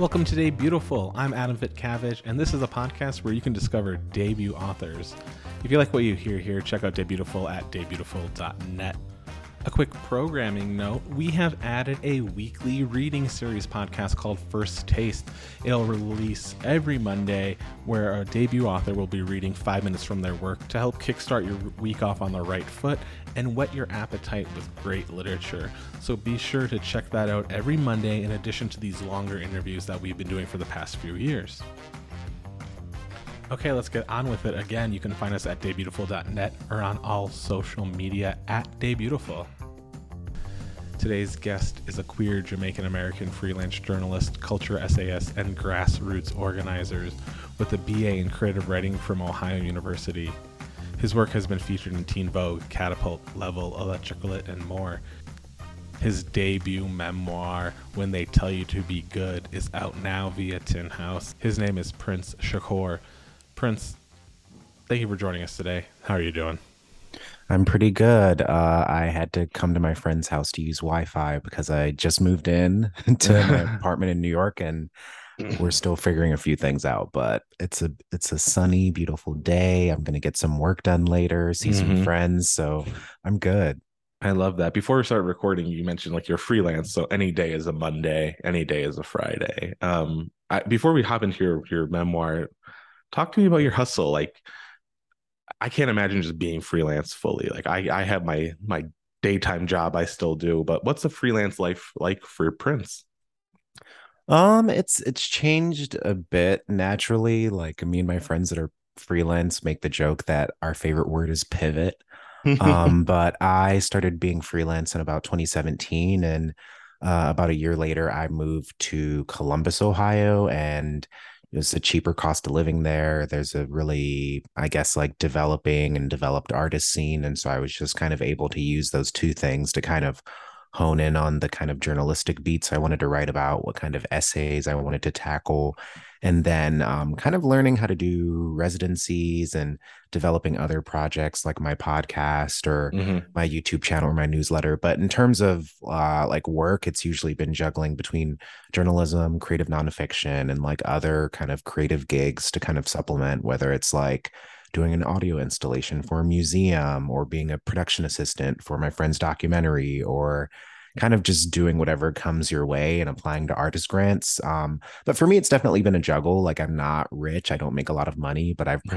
Welcome to Day Beautiful. I'm Adam Vitcavage, and this is a podcast where you can discover debut authors. If you like what you hear here, check out Day Beautiful at daybeautiful.net. A quick programming note we have added a weekly reading series podcast called First Taste. It'll release every Monday, where a debut author will be reading five minutes from their work to help kickstart your week off on the right foot and whet your appetite with great literature. So be sure to check that out every Monday, in addition to these longer interviews that we've been doing for the past few years. Okay, let's get on with it. Again, you can find us at daybeautiful.net or on all social media at daybeautiful. Today's guest is a queer Jamaican American freelance journalist, culture essayist, and grassroots organizer with a BA in creative writing from Ohio University. His work has been featured in Teen Vogue, Catapult, Level, Electric and more. His debut memoir, When They Tell You to Be Good, is out now via Tin House. His name is Prince Shakur. Prince, thank you for joining us today. How are you doing? I'm pretty good. Uh, I had to come to my friend's house to use Wi-Fi because I just moved in to an apartment in New York, and we're still figuring a few things out. But it's a it's a sunny, beautiful day. I'm gonna get some work done later, see mm-hmm. some friends, so I'm good. I love that. Before we start recording, you mentioned like you're freelance, so any day is a Monday, any day is a Friday. Um, I, before we hop into your your memoir, talk to me about your hustle. Like i can't imagine just being freelance fully. Like i i have my my daytime job i still do but what's the freelance life like for prince? Um it's it's changed a bit naturally. Like me and my friends that are freelance make the joke that our favorite word is pivot. Um but i started being freelance in about 2017 and uh, about a year later i moved to columbus ohio and it's a cheaper cost of living there. There's a really, I guess, like developing and developed artist scene. And so I was just kind of able to use those two things to kind of hone in on the kind of journalistic beats I wanted to write about, what kind of essays I wanted to tackle, and then um, kind of learning how to do residencies and developing other projects like my podcast or mm-hmm. my YouTube channel or my newsletter. But in terms of uh, like work, it's usually been juggling between journalism, creative nonfiction, and like other kind of creative gigs to kind of supplement, whether it's like doing an audio installation for a museum or being a production assistant for my friend's documentary or kind of just doing whatever comes your way and applying to artist grants. Um, but for me, it's definitely been a juggle. Like I'm not rich, I don't make a lot of money, but I've mm-hmm.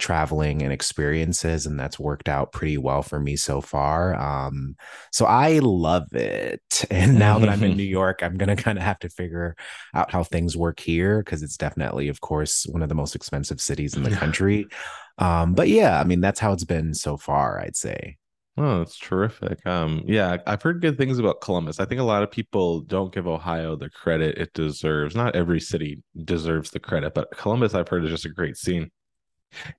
Traveling and experiences, and that's worked out pretty well for me so far. Um, so I love it. And now that I'm in New York, I'm gonna kind of have to figure out how things work here because it's definitely, of course, one of the most expensive cities in the country. Um, but yeah, I mean, that's how it's been so far, I'd say. Oh, that's terrific. Um, yeah, I've heard good things about Columbus. I think a lot of people don't give Ohio the credit it deserves. Not every city deserves the credit, but Columbus, I've heard, is just a great scene.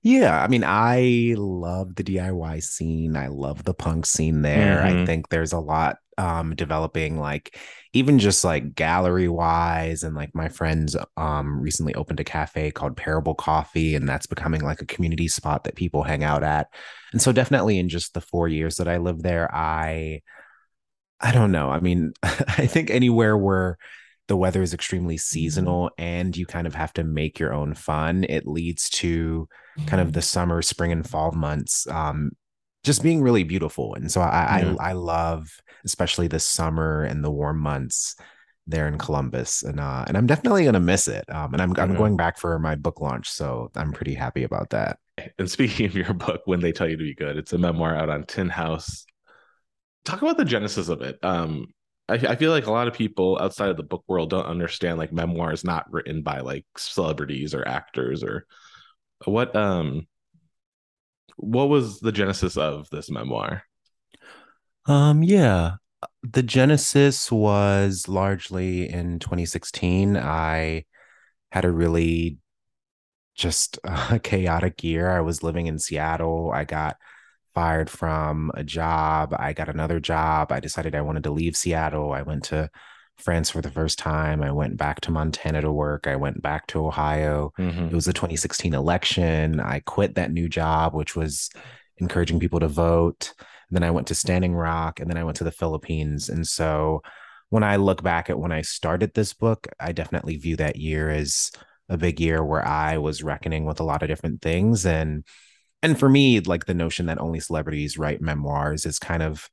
Yeah, I mean, I love the DIY scene. I love the punk scene there. Mm-hmm. I think there's a lot um developing like even just like gallery wise and like my friends um recently opened a cafe called Parable Coffee and that's becoming like a community spot that people hang out at. And so definitely in just the 4 years that I lived there, I I don't know. I mean, I think anywhere where the weather is extremely mm-hmm. seasonal and you kind of have to make your own fun, it leads to kind of mm-hmm. the summer, spring, and fall months um, just being really beautiful. And so I, yeah. I, I love especially the summer and the warm months there in Columbus, and uh, and I'm definitely gonna miss it. Um, and I'm I'm going back for my book launch, so I'm pretty happy about that. And speaking of your book, when they tell you to be good, it's a memoir out on Tin House. Talk about the genesis of it. Um, I, I feel like a lot of people outside of the book world don't understand like memoirs not written by like celebrities or actors or what um what was the genesis of this memoir? Um yeah. The genesis was largely in 2016 i had a really just a chaotic year. I was living in seattle. I got fired from a job. I got another job. I decided I wanted to leave Seattle. I went to France for the first time. I went back to Montana to work. I went back to Ohio. Mm-hmm. It was the 2016 election. I quit that new job, which was encouraging people to vote. And then I went to Standing Rock and then I went to the Philippines. And so when I look back at when I started this book, I definitely view that year as a big year where I was reckoning with a lot of different things and and for me like the notion that only celebrities write memoirs is kind of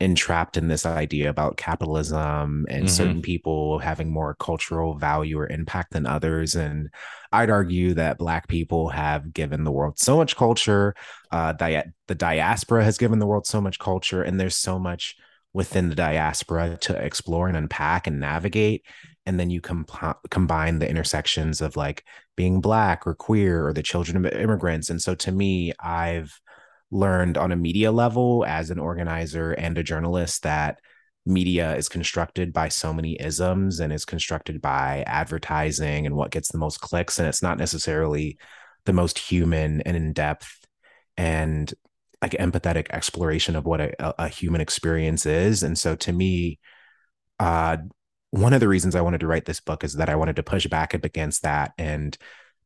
entrapped in this idea about capitalism and mm-hmm. certain people having more cultural value or impact than others and i'd argue that black people have given the world so much culture uh, di- the diaspora has given the world so much culture and there's so much within the diaspora to explore and unpack and navigate. And then you comp- combine the intersections of like being black or queer or the children of immigrants. And so to me i've learned on a media level as an organizer and a journalist that media is constructed by so many isms and is constructed by advertising and what gets the most clicks. And it's not necessarily the most human and in depth and like empathetic exploration of what a, a human experience is and so to me uh one of the reasons I wanted to write this book is that I wanted to push back up against that and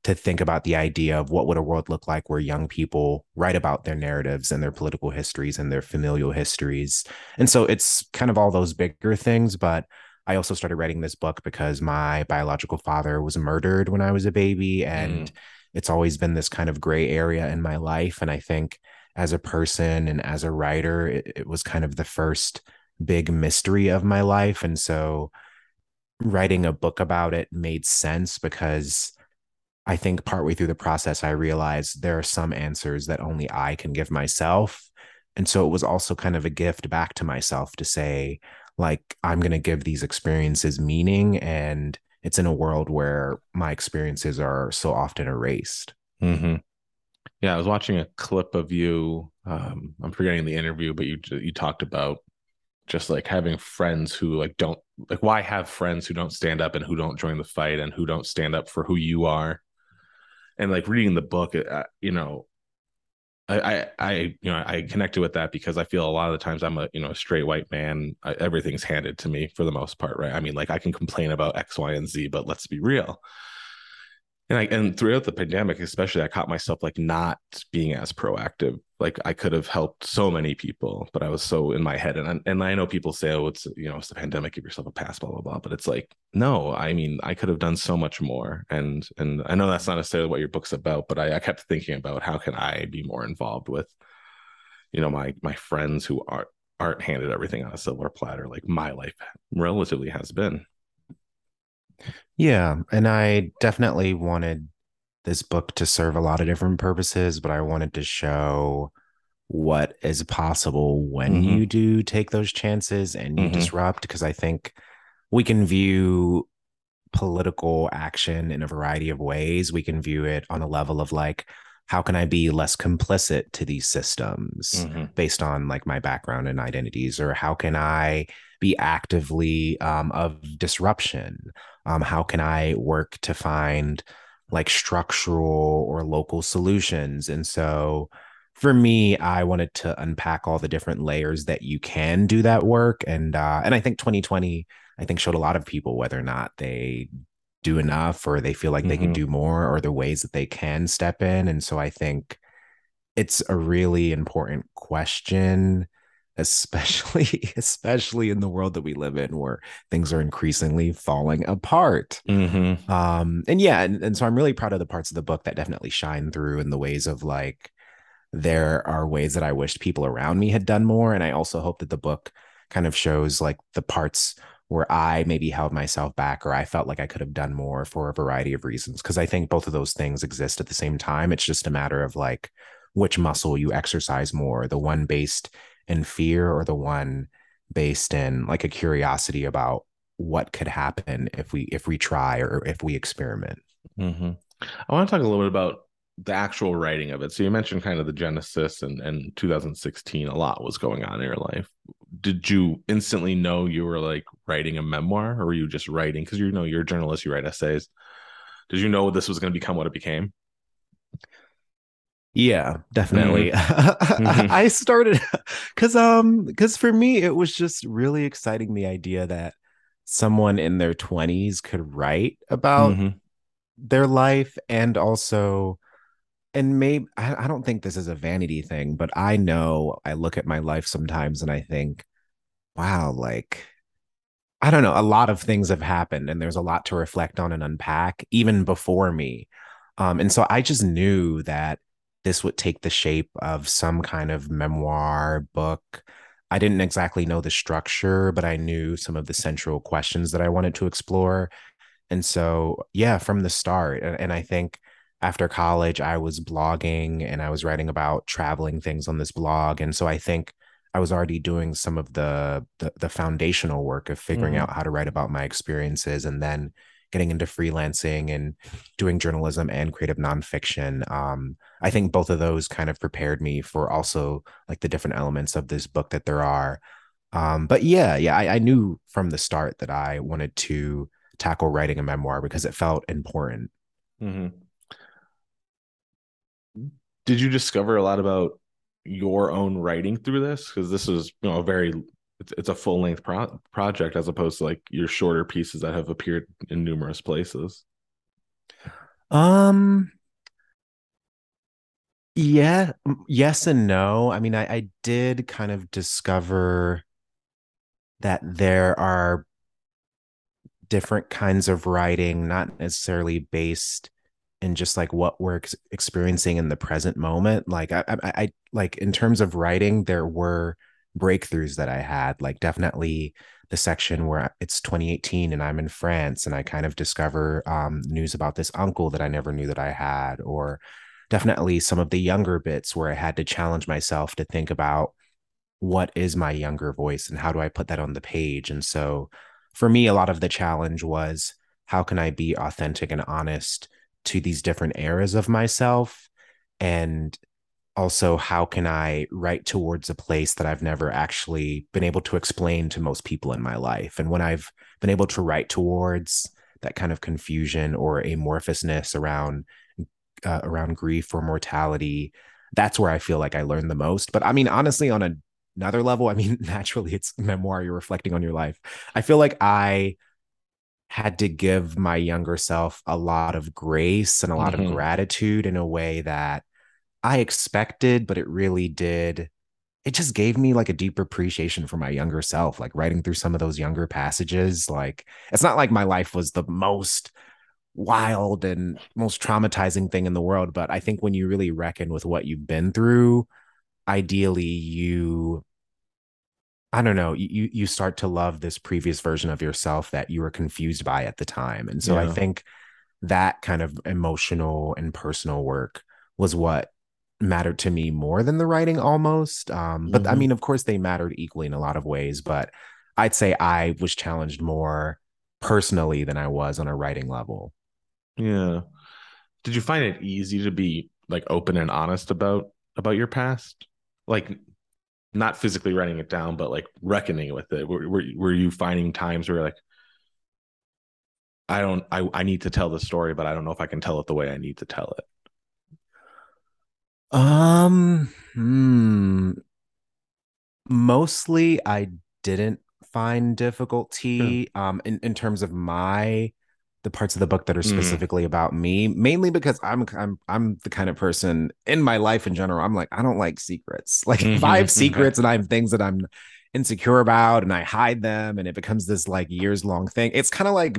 to think about the idea of what would a world look like where young people write about their narratives and their political histories and their familial histories. And so it's kind of all those bigger things, but I also started writing this book because my biological father was murdered when I was a baby and mm. it's always been this kind of gray area in my life and I think as a person and as a writer it, it was kind of the first big mystery of my life and so writing a book about it made sense because I think partway through the process, I realized there are some answers that only I can give myself. And so it was also kind of a gift back to myself to say, like, I'm going to give these experiences meaning. And it's in a world where my experiences are so often erased. Mm-hmm. Yeah, I was watching a clip of you. Um, I'm forgetting the interview, but you you talked about just like having friends who like don't like why have friends who don't stand up and who don't join the fight and who don't stand up for who you are and like reading the book uh, you know I, I, I, you know, I connected with that because I feel a lot of the times I'm a, you know, a straight white man. I, everything's handed to me for the most part, right? I mean, like I can complain about X, Y, and Z, but let's be real and I and throughout the pandemic, especially, I caught myself like not being as proactive. Like I could have helped so many people, but I was so in my head. And I, and I know people say, "Oh, it's you know, it's the pandemic. Give yourself a pass." Blah blah blah. But it's like, no. I mean, I could have done so much more. And and I know that's not necessarily what your book's about, but I, I kept thinking about how can I be more involved with, you know, my my friends who aren't aren't handed everything on a silver platter like my life relatively has been. Yeah, and I definitely wanted this book to serve a lot of different purposes, but I wanted to show what is possible when mm-hmm. you do take those chances and you mm-hmm. disrupt because I think we can view political action in a variety of ways. We can view it on a level of like how can I be less complicit to these systems mm-hmm. based on like my background and identities or how can I be actively um, of disruption um, how can i work to find like structural or local solutions and so for me i wanted to unpack all the different layers that you can do that work and uh, and i think 2020 i think showed a lot of people whether or not they do enough or they feel like mm-hmm. they can mm-hmm. do more or the ways that they can step in and so i think it's a really important question especially especially in the world that we live in where things are increasingly falling apart mm-hmm. um and yeah and, and so i'm really proud of the parts of the book that definitely shine through in the ways of like there are ways that i wished people around me had done more and i also hope that the book kind of shows like the parts where i maybe held myself back or i felt like i could have done more for a variety of reasons because i think both of those things exist at the same time it's just a matter of like which muscle you exercise more the one based in fear or the one based in like a curiosity about what could happen if we if we try or if we experiment? Mm-hmm. i want to talk a little bit about the actual writing of it. So you mentioned kind of the genesis and and 2016 a lot was going on in your life. Did you instantly know you were like writing a memoir or were you just writing? Because you know you're a journalist you write essays. Did you know this was going to become what it became yeah, definitely. Mm-hmm. I started cuz um cuz for me it was just really exciting the idea that someone in their 20s could write about mm-hmm. their life and also and maybe I, I don't think this is a vanity thing, but I know I look at my life sometimes and I think, wow, like I don't know, a lot of things have happened and there's a lot to reflect on and unpack even before me. Um, and so I just knew that this would take the shape of some kind of memoir book. I didn't exactly know the structure, but I knew some of the central questions that I wanted to explore. And so, yeah, from the start, and, I think after college, I was blogging and I was writing about traveling things on this blog. And so I think I was already doing some of the the, the foundational work of figuring mm. out how to write about my experiences and then getting into freelancing and doing journalism and creative nonfiction. Um, I think both of those kind of prepared me for also like the different elements of this book that there are. Um, but yeah, yeah, I, I knew from the start that I wanted to tackle writing a memoir because it felt important. Mm-hmm. Did you discover a lot about your own writing through this because this is you know a very it's, a full length pro- project as opposed to like your shorter pieces that have appeared in numerous places. Um yeah yes and no. I mean i, I did kind of discover that there are different kinds of writing not necessarily based in just like what we're ex- experiencing in the present moment. Like I, I, I like in terms of writing there were breakthroughs that i had like definitely the section where it's 2018 and i'm in france and i kind of discover um, news about this uncle that i never knew that i had or definitely some of the younger bits where i had to challenge myself to think about what is my younger voice and how do i put that on the page? And so for me a lot of the challenge was how can i be authentic and honest to these different eras of myself and also how can i write towards a place that i've never actually been able to explain to most people in my life? And when i've been able to write towards that kind of confusion or amorphousness around uh, around grief or mortality that's where i feel like i learned the most. But i mean honestly on a, another level i mean naturally it's memoir you're reflecting on your life. I feel like i had to give my younger self a lot of grace and a lot mm-hmm. of gratitude in a way that I expected, but it really did. It just gave me like a deep appreciation for my younger self, like writing through some of those younger passages. Like, it's not like my life was the most wild and most traumatizing thing in the world, but I think when you really reckon with what you've been through, ideally you I don't know, you you start to love this previous version of yourself that you were confused by at the time. And so yeah. I think that kind of emotional and personal work was what mattered to me more than the writing almost. Um, but mm-hmm. I mean, of course, they mattered equally in a lot of ways, but I'd say I was challenged more personally than I was on a writing level. Yeah. Did you find it easy to be like open and honest about about your past? Like not physically writing it down, but like reckoning with it? Were, were, were you finding times where like, I don't, I, I need to tell the story, but I don't know if I can tell it the way I need to tell it? Um, hmm. Mostly I didn't find difficulty hmm. um in, in terms of my the parts of the book that are mm. specifically mm. about me, mainly because I'm I'm I'm the kind of person in my life in general. I'm like I don't like secrets. Like mm-hmm. if I have mm-hmm. secrets and I have things that I'm insecure about and I hide them and it becomes this like years long thing. It's kind of like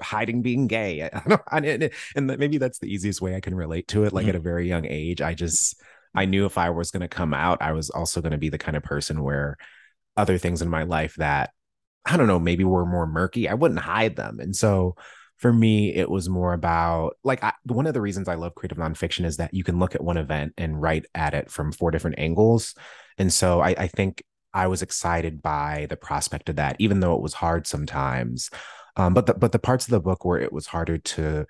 hiding being gay. I don't and, and maybe that's the easiest way I can relate to it. Like mm. at a very young age, I just I knew if I was going to come out, I was also going to be the kind of person where other things in my life that I don't know, maybe were more murky, I wouldn't hide them. And so for me, it was more about like I, one of the reasons I love creative nonfiction is that you can look at one event and write at it from four different angles. And so I, I think I was excited by the prospect of that, even though it was hard sometimes. Um, but the, but the parts of the book where it was harder to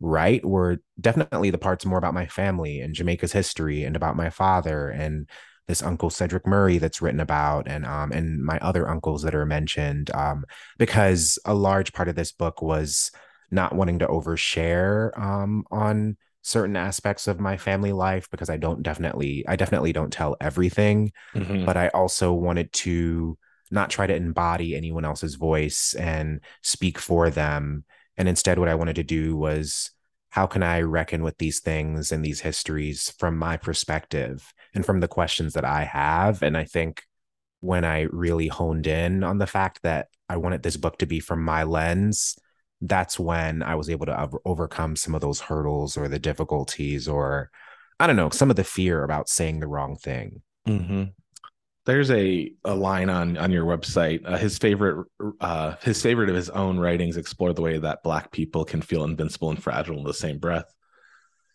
write were definitely the parts more about my family and Jamaica's history and about my father and this uncle Cedric Murray that's written about and um and my other uncles that are mentioned um because a large part of this book was not wanting to overshare um, on certain aspects of my family life because I don't definitely I definitely don't tell everything, mm-hmm. but I also wanted to not try to embody anyone else's voice and speak for them. And instead, what I wanted to do was how can I reckon with these things and these histories from my perspective and from the questions that I have? And I think when I really honed in on the fact that I wanted this book to be from my lens, that's when I was able to over- overcome some of those hurdles or the difficulties or I don't know, some of the fear about saying the wrong thing. Mm-hmm. There's a a line on on your website. Uh, his favorite uh, his favorite of his own writings explore the way that Black people can feel invincible and fragile in the same breath.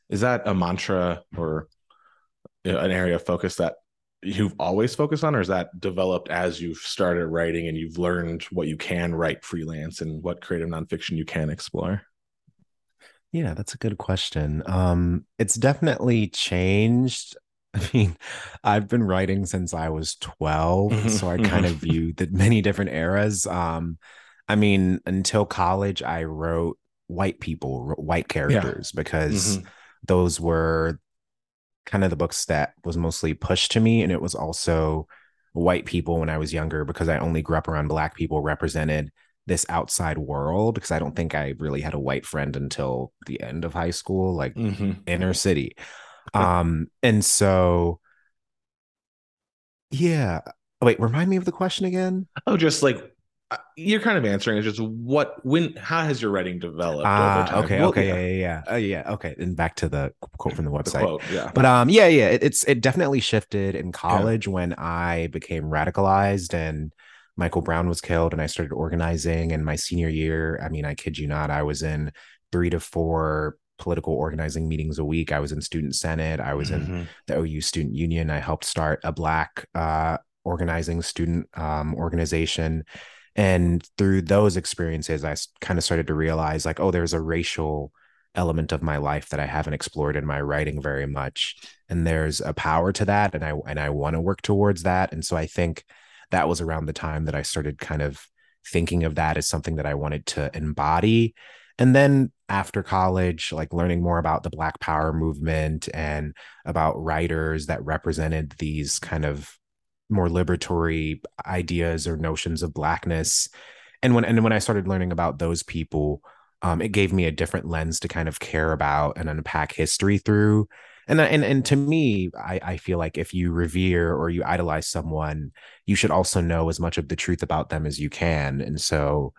Is that a mantra or an area of focus that you've always focused on, or is that developed as you've started writing and you've learned what you can write freelance and what creative nonfiction you can explore? Yeah, that's a good question. Um, it's definitely changed. I mean, I've been writing since I was 12, so I kind of view the many different eras. Um, I mean, until college, I wrote white people, white characters, yeah. because mm-hmm. those were kind of the books that was mostly pushed to me. And it was also white people when I was younger because I only grew up around black people represented this outside world because I don't think I really had a white friend until the end of high school, like mm-hmm. inner city. Um, and so yeah. Wait, remind me of the question again. Oh, just like uh, you're kind of answering is just what when how has your writing developed uh, okay well, okay yeah yeah yeah, uh, yeah okay and back to the quote from the website the quote, yeah but um yeah yeah it, it's it definitely shifted in college yeah. when i became radicalized and michael brown was killed and i started organizing and my senior year i mean i kid you not i was in three to four political organizing meetings a week i was in student senate i was mm-hmm. in the ou student union i helped start a black uh organizing student um, organization and through those experiences, I kind of started to realize like, oh, there's a racial element of my life that I haven't explored in my writing very much. And there's a power to that. And I and I want to work towards that. And so I think that was around the time that I started kind of thinking of that as something that I wanted to embody. And then after college, like learning more about the Black Power movement and about writers that represented these kind of more liberatory ideas or notions of blackness. And when and when i started learning about those people um, it gave me a different lens to kind of care about and unpack history through. And and and to me I, I feel like if you revere or you idolize someone you should also know as much of the truth about them as you can. And so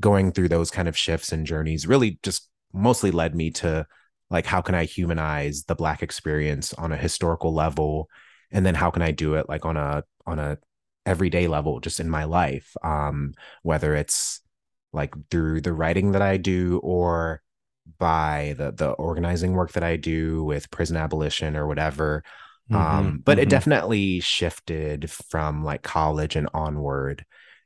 going through those kind of shifts and journeys really just mostly led me to like how can i humanize the black experience on a historical level? And then how can i do it like on a on a everyday level just in my life? Um whether it's like through the writing that i do or by the the organizing work that i do with prison abolition or whatever. Mm-hmm, um but mm-hmm. it definitely shifted from like college and onward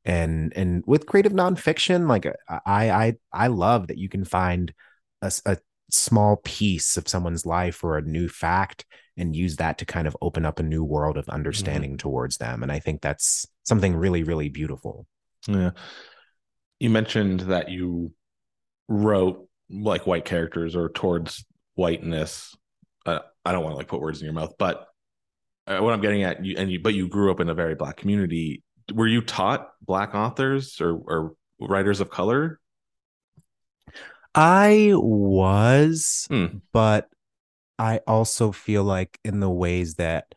and and with creative nonfiction like i i i love that you can find a, a small piece of someone's life or a new fact and use that to kind of open up a new world of mm-hmm. understanding mm-hmm. towards them and i think that's something really really beautiful yeah you mentioned that you wrote like white characters or towards whiteness uh, i don't want to like put words in your mouth but uh, what i'm getting at you and you but you grew up in a very black community were you taught black authors or, or writers of color I was, mm. but I also feel like in the ways that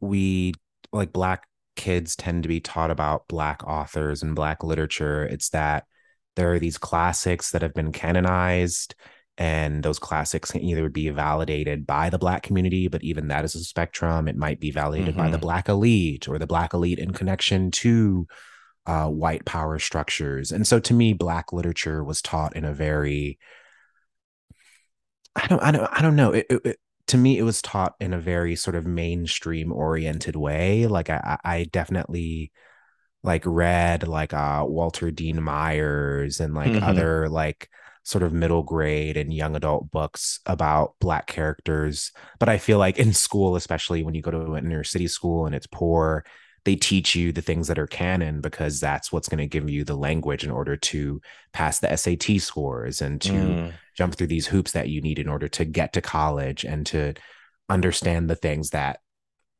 we like black kids tend to be taught about black authors and black literature, it's that there are these classics that have been canonized and those classics can either be validated by the black community but even that is a spectrum it might be validated mm-hmm. by the mm-hmm. black elite or the black elite in connection to uh, white power structures. And so to me, black literature was taught in a very I don't I don't I don't know. It, it, it, to me, it was taught in a very sort of mainstream oriented way. Like I, I definitely like read like uh Walter Dean Myers and like mm-hmm. other like sort of middle grade and young adult books about black characters but i feel like in school especially when you go to an inner city school and it's poor they teach you the things that are canon because that's what's going to give you the language in order to pass the SAT scores and to mm. jump through these hoops that you need in order to get to college and to understand the things that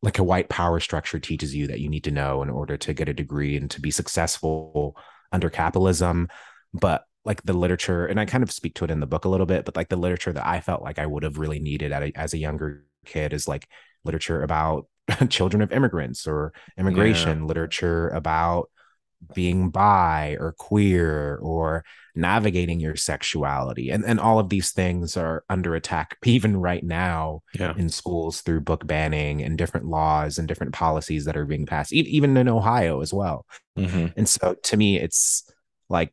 like a white power structure teaches you that you need to know in order to get a degree and to be successful under capitalism but like the literature and i kind of speak to it in the book a little bit but like the literature that i felt like i would have really needed a, as a younger kid is like literature about children of immigrants or immigration yeah. literature about being bi or queer or navigating your sexuality and and all of these things are under attack even right now yeah. in schools through book banning and different laws and different policies that are being passed e- even in ohio as well hmm and so to me it's like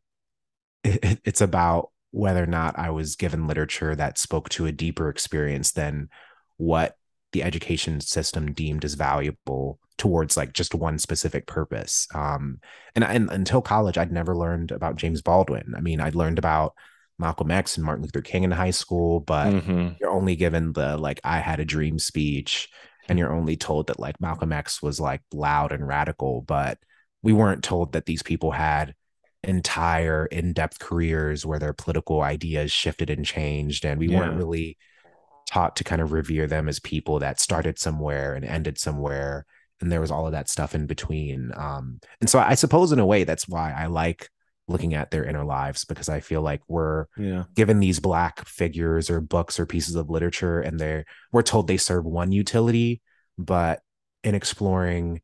it, it's about whether or not i was given literature that spoke to a deeper experience than what the education system deemed as valuable towards like just one specific purpose. Um, and, and until college, I'd never learned about James Baldwin. I mean, I'd learned about Malcolm X and Martin Luther King in high school, but hmm you're only given the like I had a dream speech, and you're only told that like Malcolm X was like loud and radical, but we weren't told that these people had entire in-depth careers where their political ideas shifted and changed and we weren't really taught to kind of revere them as people that started somewhere and ended somewhere and there was all of that stuff in between um and so i suppose in a way that's why i like looking at their inner lives because i feel like we're Yeah. given these black figures or books or pieces of literature and they're we're told they serve one utility but in exploring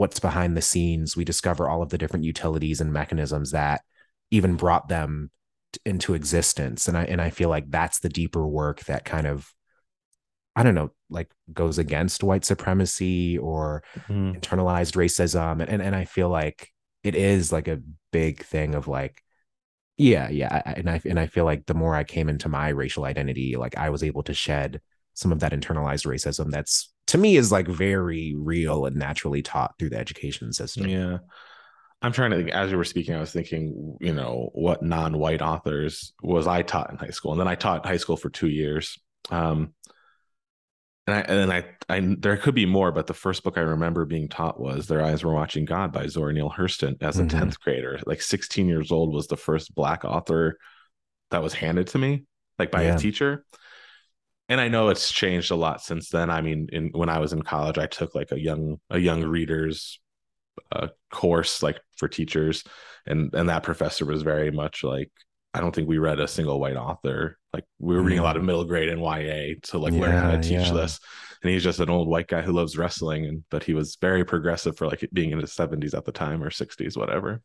what's behind the scenes. We discover all of the different utilities and mechanisms that even brought them t- into existence. And i and i feel like that's the deeper work that kind of i don't know like goes against white supremacy or Mhm. internalized racism. And and, and i feel like it is like a big thing of like yeah yeah I- and i and i feel like the more i came into my racial identity like i was able to shed some of that internalized racism that's to me is like very real and naturally taught through the education system Yeah. I'm trying to think as you were speaking, I was thinking, you know, what non-white authors was I taught in high school? And then I taught high school for two years. Um and I and then I I there could be more, but the first book I remember being taught was Their Eyes Were Watching God by Zora Neale Hurston as a Mhm. 10th grader. Like 16 years old was the first black author that was handed to me, like by Yeah. a teacher. And I know it's changed a lot since then. I mean, in when I was in college, I took like a young a young readers uh, course like for teachers. And and that professor was very much like i don't think we read a single white author. Like we were reading a lot of middle grade and ya to like learn how to teach yeah. this. And he's just an old white guy who loves wrestling and but he was very progressive for like being in his 70s at the time or 60s whatever.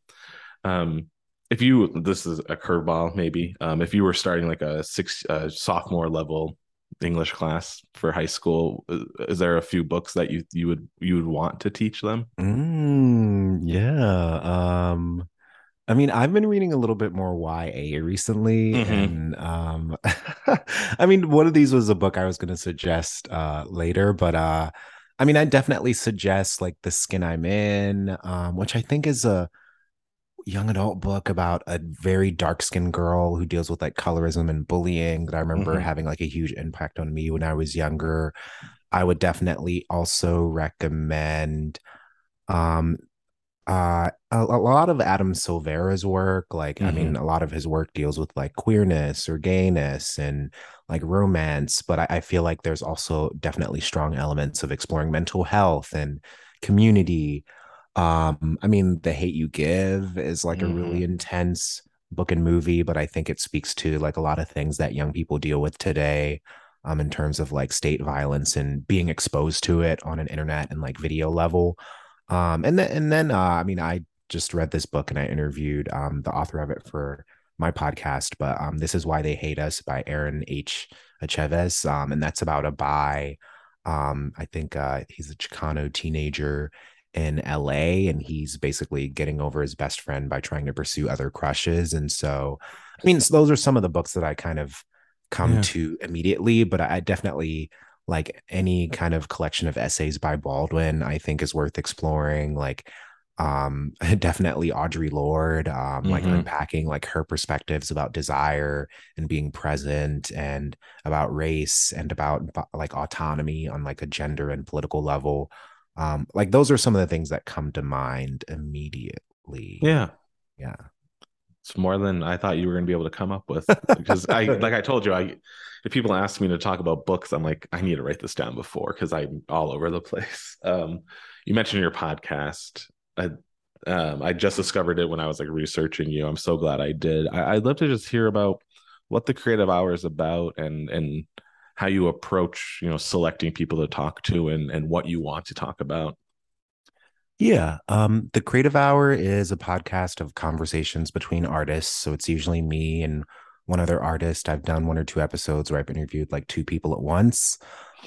Um if you this is a curveball maybe. Um if you were starting like a six uh, sophomore level english class for high school is, there a few books that you you would you would want to teach them Mm, yeah. Um, I mean, I've been reading a little bit more YA recently, Mhm. and um, I mean, one of these was a book I was going to suggest uh later, but uh, I mean, I definitely suggest like The Skin I'm In, um, which I think is a young adult book about a very dark skinned girl who deals with like colorism and bullying that I remember Mhm. having like a huge impact on me when I was younger. I would definitely also recommend um uh a, a lot of Adam Silvera's work like I mean a lot of his work deals with like queerness or gayness and like romance but I, I feel like there's also definitely strong elements of exploring mental health and community um I mean The Hate You Give is like a really intense book and movie but I think it speaks to like a lot of things that young people deal with today um in terms of like state violence and being exposed to it on an internet and like video level um, and then and then uh, I mean, I just read this book and I interviewed um the author of it for my podcast. But um, this is why they hate us by Aaron H. Aceves. Um, and that's about a bi. Um, I think uh, he's a Chicano teenager in LA, and he's basically getting over his best friend by trying to pursue other crushes. And so, I mean, so those are some of the books that I kind of come Yeah. to immediately, but I definitely like any kind of collection of essays by Baldwin, I think is worth exploring. Like, um, definitely Audre Lorde, um, like Mhm. unpacking like her perspectives about desire and being present and about race and about like autonomy on like a gender and political level. Um, like those are some of the things that come to mind immediately. Yeah. Yeah. It's more than I thought you were going to be able to come up with. Because I, like I told you, I if people ask me to talk about books, I'm like, I need to write this down before because I'm all over the place. Um, you mentioned your podcast. I, um, I just discovered it when I was like researching you. I'm so glad I did. I, I'd love to just hear about what the creative hour is about and and how you approach, you know, selecting people to talk to and and what you want to talk about. Yeah. Um, the Creative Hour is a podcast of conversations between artists. So it's usually me and one other artist. I've done one or two episodes where I've interviewed like two people at once.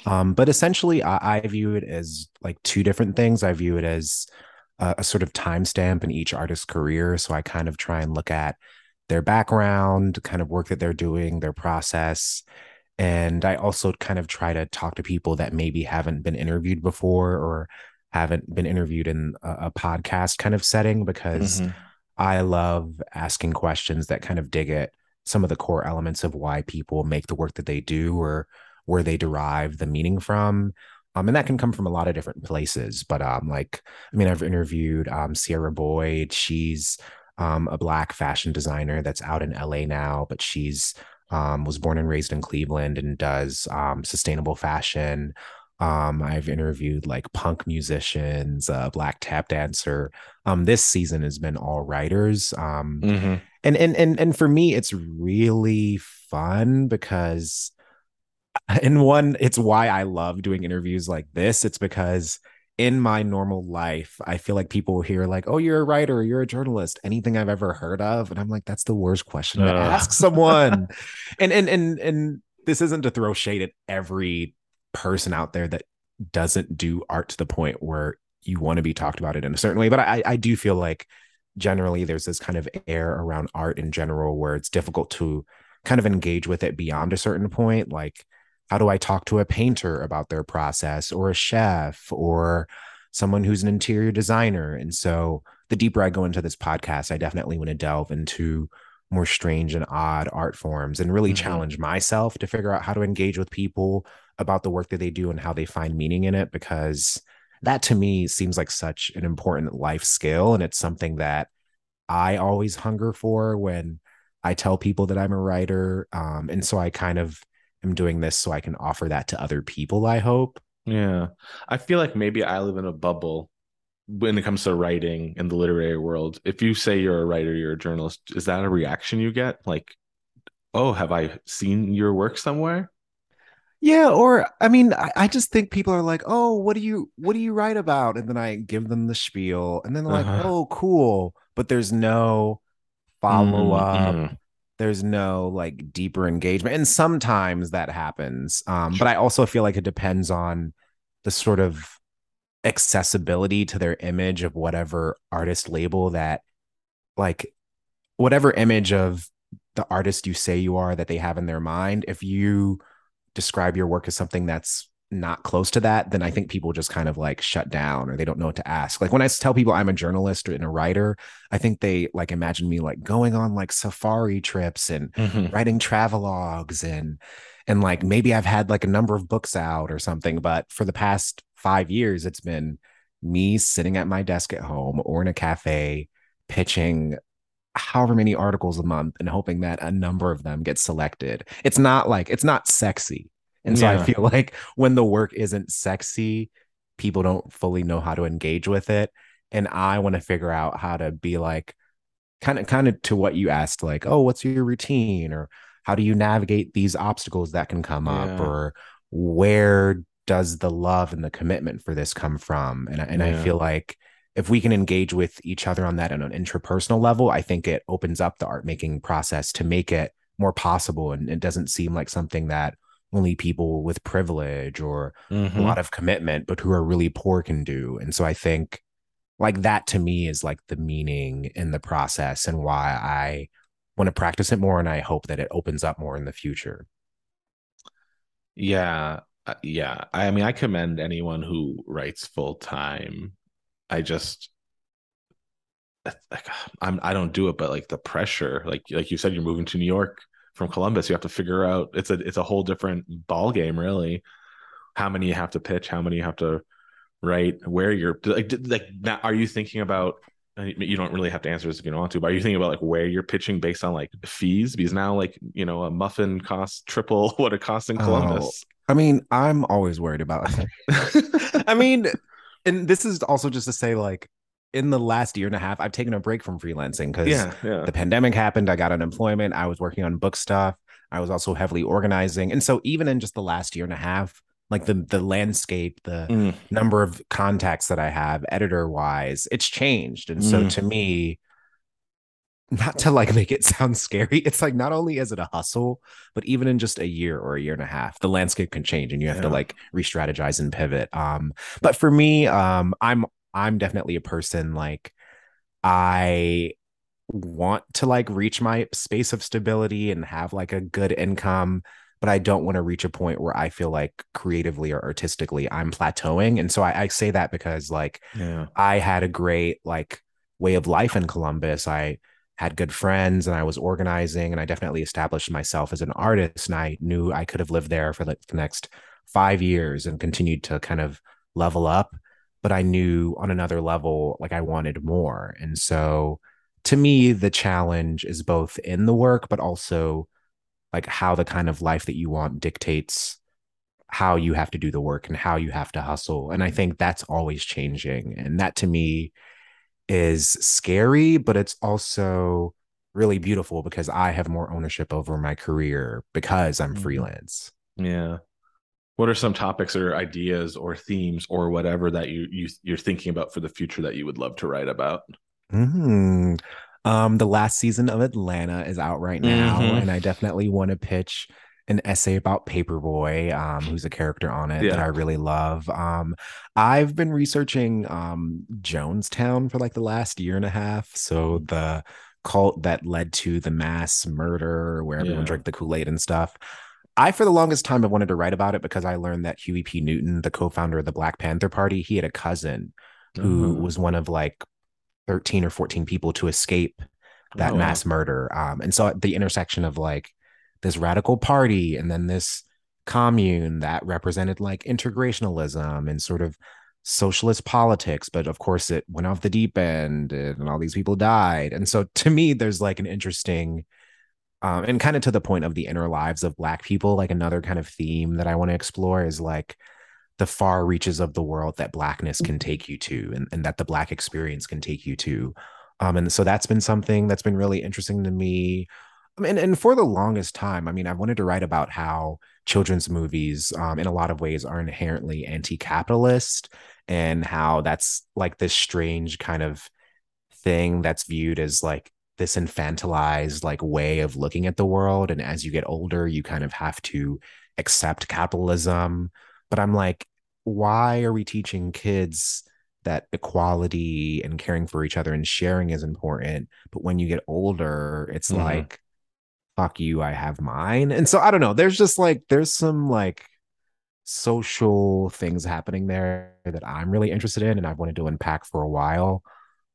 Um, but essentially, I, I view it as like two different things. I view it as a, a sort of timestamp in each artist's career. So I kind of try and look at their background, kind of work that they're doing, their process. And I also kind of try to talk to people that maybe haven't been interviewed before or haven't been interviewed in a, a podcast kind of setting because mm-hmm. I love asking questions that kind of dig at some of the core elements of why people make the work that they do or where they derive the meaning from. Um, and that can come from a lot of different places. But um, like, I mean, I've interviewed um, Sierra Boyd. She's um, a black fashion designer that's out in LA now, but she's um, was born and raised in Cleveland and does um, sustainable fashion. Um, I've interviewed like punk musicians, uh, black tap dancer. Um, this season has been all writers. Um, mm-hmm. and and and and for me, it's really fun because, in one, it's why I love doing interviews like this. It's because in my normal life, I feel like people hear like, "Oh, you're a writer, you're a journalist," anything I've ever heard of, and I'm like, "That's the worst question to ask someone." and and and and this isn't to throw shade at every person out there that doesn't do art to the point where you want to be talked about it in a certain way. But I, I do feel like generally there's this kind of air around art in general where it's difficult to kind of engage with it beyond a certain point. Like, how do I talk to a painter about their process or a chef or someone who's an interior designer? And so the deeper I go into this podcast, I definitely want to delve into more strange and odd art forms and really mm-hmm. challenge myself to figure out how to engage with people about the work that they do and how they find meaning in it because that to me seems like such an important life skill and it's something that I always hunger for when I tell people that I'm a writer um, and so I kind of am doing this so I can offer that to other people I hope. Yeah. I feel like maybe I live in a bubble when it comes to writing in the literary world. If you say you're a writer you're a journalist is that a reaction you get? Like oh have i seen your work somewhere? Yeah or i mean I, I, just think people are like oh what do you what do you write about? And then i give them the spiel and then they're uh-huh. like oh cool. But there's no follow up mm-hmm. There's no like deeper engagement and sometimes that happens um but i also feel like it depends on the sort of accessibility to their image of whatever artist label that like whatever image of the artist you say you are that they have in their mind if you describe your work as something that's not close to that then i think people just kind of like shut down or they don't know what to ask like when i tell people i'm a journalist and a writer i think they like imagine me like going on like safari trips and mm-hmm. writing travelogues and and like maybe i've had like a number of books out or something but for the past five years, it's been me sitting at my desk at home or in a cafe pitching however many articles a month and hoping that a number of them get selected. It's not like it's not sexy. And so yeah. I feel like when the work isn't sexy, people don't fully know how to engage with it. And I want to figure out how to be like kind of kind of to what you asked, like, oh, what's your routine? Or how do you navigate these obstacles that can come yeah. up? Or where does the love and the commitment for this come from? And, and yeah. I feel like if we can engage with each other on that on an interpersonal level, I think it opens up the art making process to make it more possible. And it doesn't seem like something that only people with privilege or mm-hmm. a lot of commitment, but who are really poor can do. And so I think like that to me is like the meaning in the process and why I want to practice it more. And I hope that it opens up more in the future. Yeah. Uh, yeah, I mean, I commend anyone who writes full time. I just, I'm, I don't do it, but like the pressure, like, like you said, you're moving to New York from Columbus. You have to figure out it's a, it's a whole different ball game, really. How many you have to pitch, how many you have to write, where you're like, like, now, are you thinking about you don't really have to answer this if you don't want to, but are you thinking about like where you're pitching based on like fees? Because now like, you know, a muffin costs triple what it costs in oh, Columbus. Oh, I mean, I'm always worried about. I mean, and this is also just to say like in the last year and a half, I've taken a break from freelancing because yeah, yeah. the pandemic happened. I got unemployment. I was working on book stuff. I was also heavily organizing. And so even in just the last year and a half, like the the landscape, the Mm. number of contacts that I have, editor wise, it's changed. And so Mm. to me, not to like make it sound scary, it's like not only is it a hustle, but even in just a year or a year and a half, the landscape can change and you have to like re-strategize and pivot. Um, but for me, um, I'm I'm definitely a person like I want to like reach my space of stability and have like a good income but I don't want to reach a point where I feel like creatively or artistically I'm plateauing. And so I, I say that because like Yeah. I had a great like way of life in Columbus. I had good friends and I was organizing and I definitely established myself as an artist. And I knew I could have lived there for like the next five years and continued to kind of level up. But I knew on another level, like I wanted more. And so to me, the challenge is both in the work, but also like how the kind of life that you want dictates how you have to do the work and how you have to hustle. And I think that's always changing. And that to me is scary, but it's also really beautiful because I have more ownership over my career because I'm Mhm. freelance. Yeah. What are some topics or ideas or themes or whatever that you, you you're thinking about for the future that you would love to write about? hmm Um, the last season of Atlanta is out right now, Mhm. and I definitely want to pitch an essay about Paperboy, um, who's a character on it that I really love. Um, I've been researching um Jonestown for like the last year and a half. So the cult that led to the mass murder where everyone Yeah. drank the Kool-Aid and stuff. I, for the longest time, have wanted to write about it because I learned that Huey P. Newton, the co-founder of the Black Panther Party, he had a cousin who Oh. was one of like 13 or 14 people to escape that Oh, wow. mass murder. Um, and so at the intersection of like this radical party and then this commune that represented like integrationalism and sort of socialist politics, but of course it went off the deep end and all these people died. And so to me, there's like an interesting um, and kind of to the point of the inner lives of black people, like another kind of theme that I want to explore is like the far reaches of the world that blackness can take you to and, and that the black experience can take you to. Um, and so that's been something that's been really interesting to me. I mean, and for the longest time, I mean, I wanted to write about how children's movies, um, in a lot of ways, are inherently anti-capitalist, and how that's like this strange kind of thing that's viewed as like this infantilized like way of looking at the world. And as you get older, you kind of have to accept capitalism. But I'm like, why are we teaching kids that equality and caring for each other and sharing is important? But when you get older, it's Mhm. like, fuck you, I have mine. And so I don't know. There's just like, there's some like social things happening there that I'm really interested in and I've wanted to unpack for a while.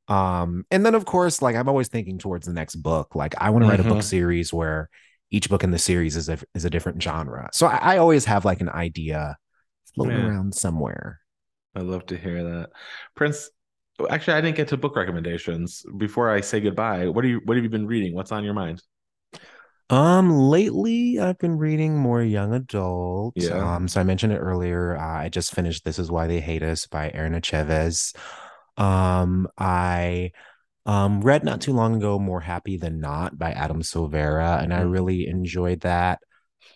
Um, and then of course, like I'm always thinking towards the next book. Like I want to write a book Mhm. series where each book in the series is a is a different genre. So I, I always have like an idea floating Yeah. around somewhere. I love to hear that. Prince, actually I didn't get to book recommendations. Before I say goodbye, what are you what have you been reading? What's on your mind? Um, lately I've been reading more young adult. Yeah. Um, so I mentioned it earlier. Uh, I just finished This Is Why They Hate Us by Aaron Aceves. Um, I um read not too long ago More Happy Than Not by Adam Silvera, and I Mm. really enjoyed that.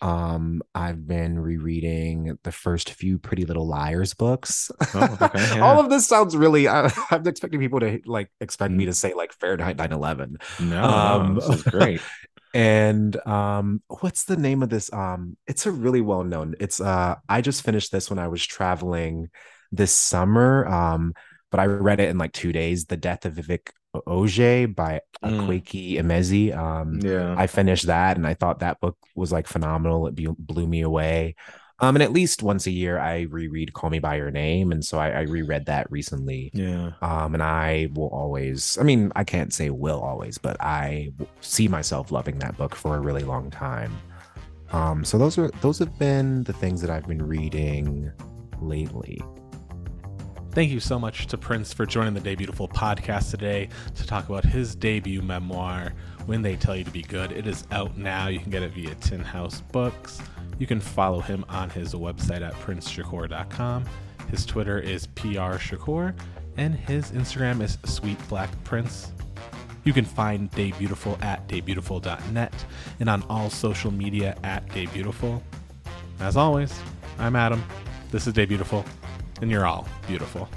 Um, I've been rereading the first few Pretty Little Liars books. Oh, okay, yeah. All of this sounds really. I, I'm expecting people to like expect me to say like Fahrenheit 9/11. No, Um, this is great. And um what's the name of this um it's a really well known it's uh I just finished this when I was traveling this summer um but I read it in like 2 days The Death of Vivek Oji by Mm. Akwaeke Emezi um Yeah. I finished that and I thought that book was like phenomenal it blew, blew me away um and at least once a year I reread Call Me by Your Name and so I, I reread that recently yeah. um, and I will always, I mean, I can't say will always, but I see myself loving that book for a really long time. Um, so those are those have been the things that I've been reading lately. Thank you so much to Prince for joining the Day Beautiful podcast today to talk about his debut memoir, When They Tell You to Be Good. It is out now. You can get it via Tin House Books. You can follow him on his website at princeshakur.com. His Twitter is prshakur, and his Instagram is Sweet Black Prince. You can find Day Beautiful at daybeautiful.net and on all social media at Day Beautiful. As always, I'm Adam. This is Day Beautiful, and you're all beautiful.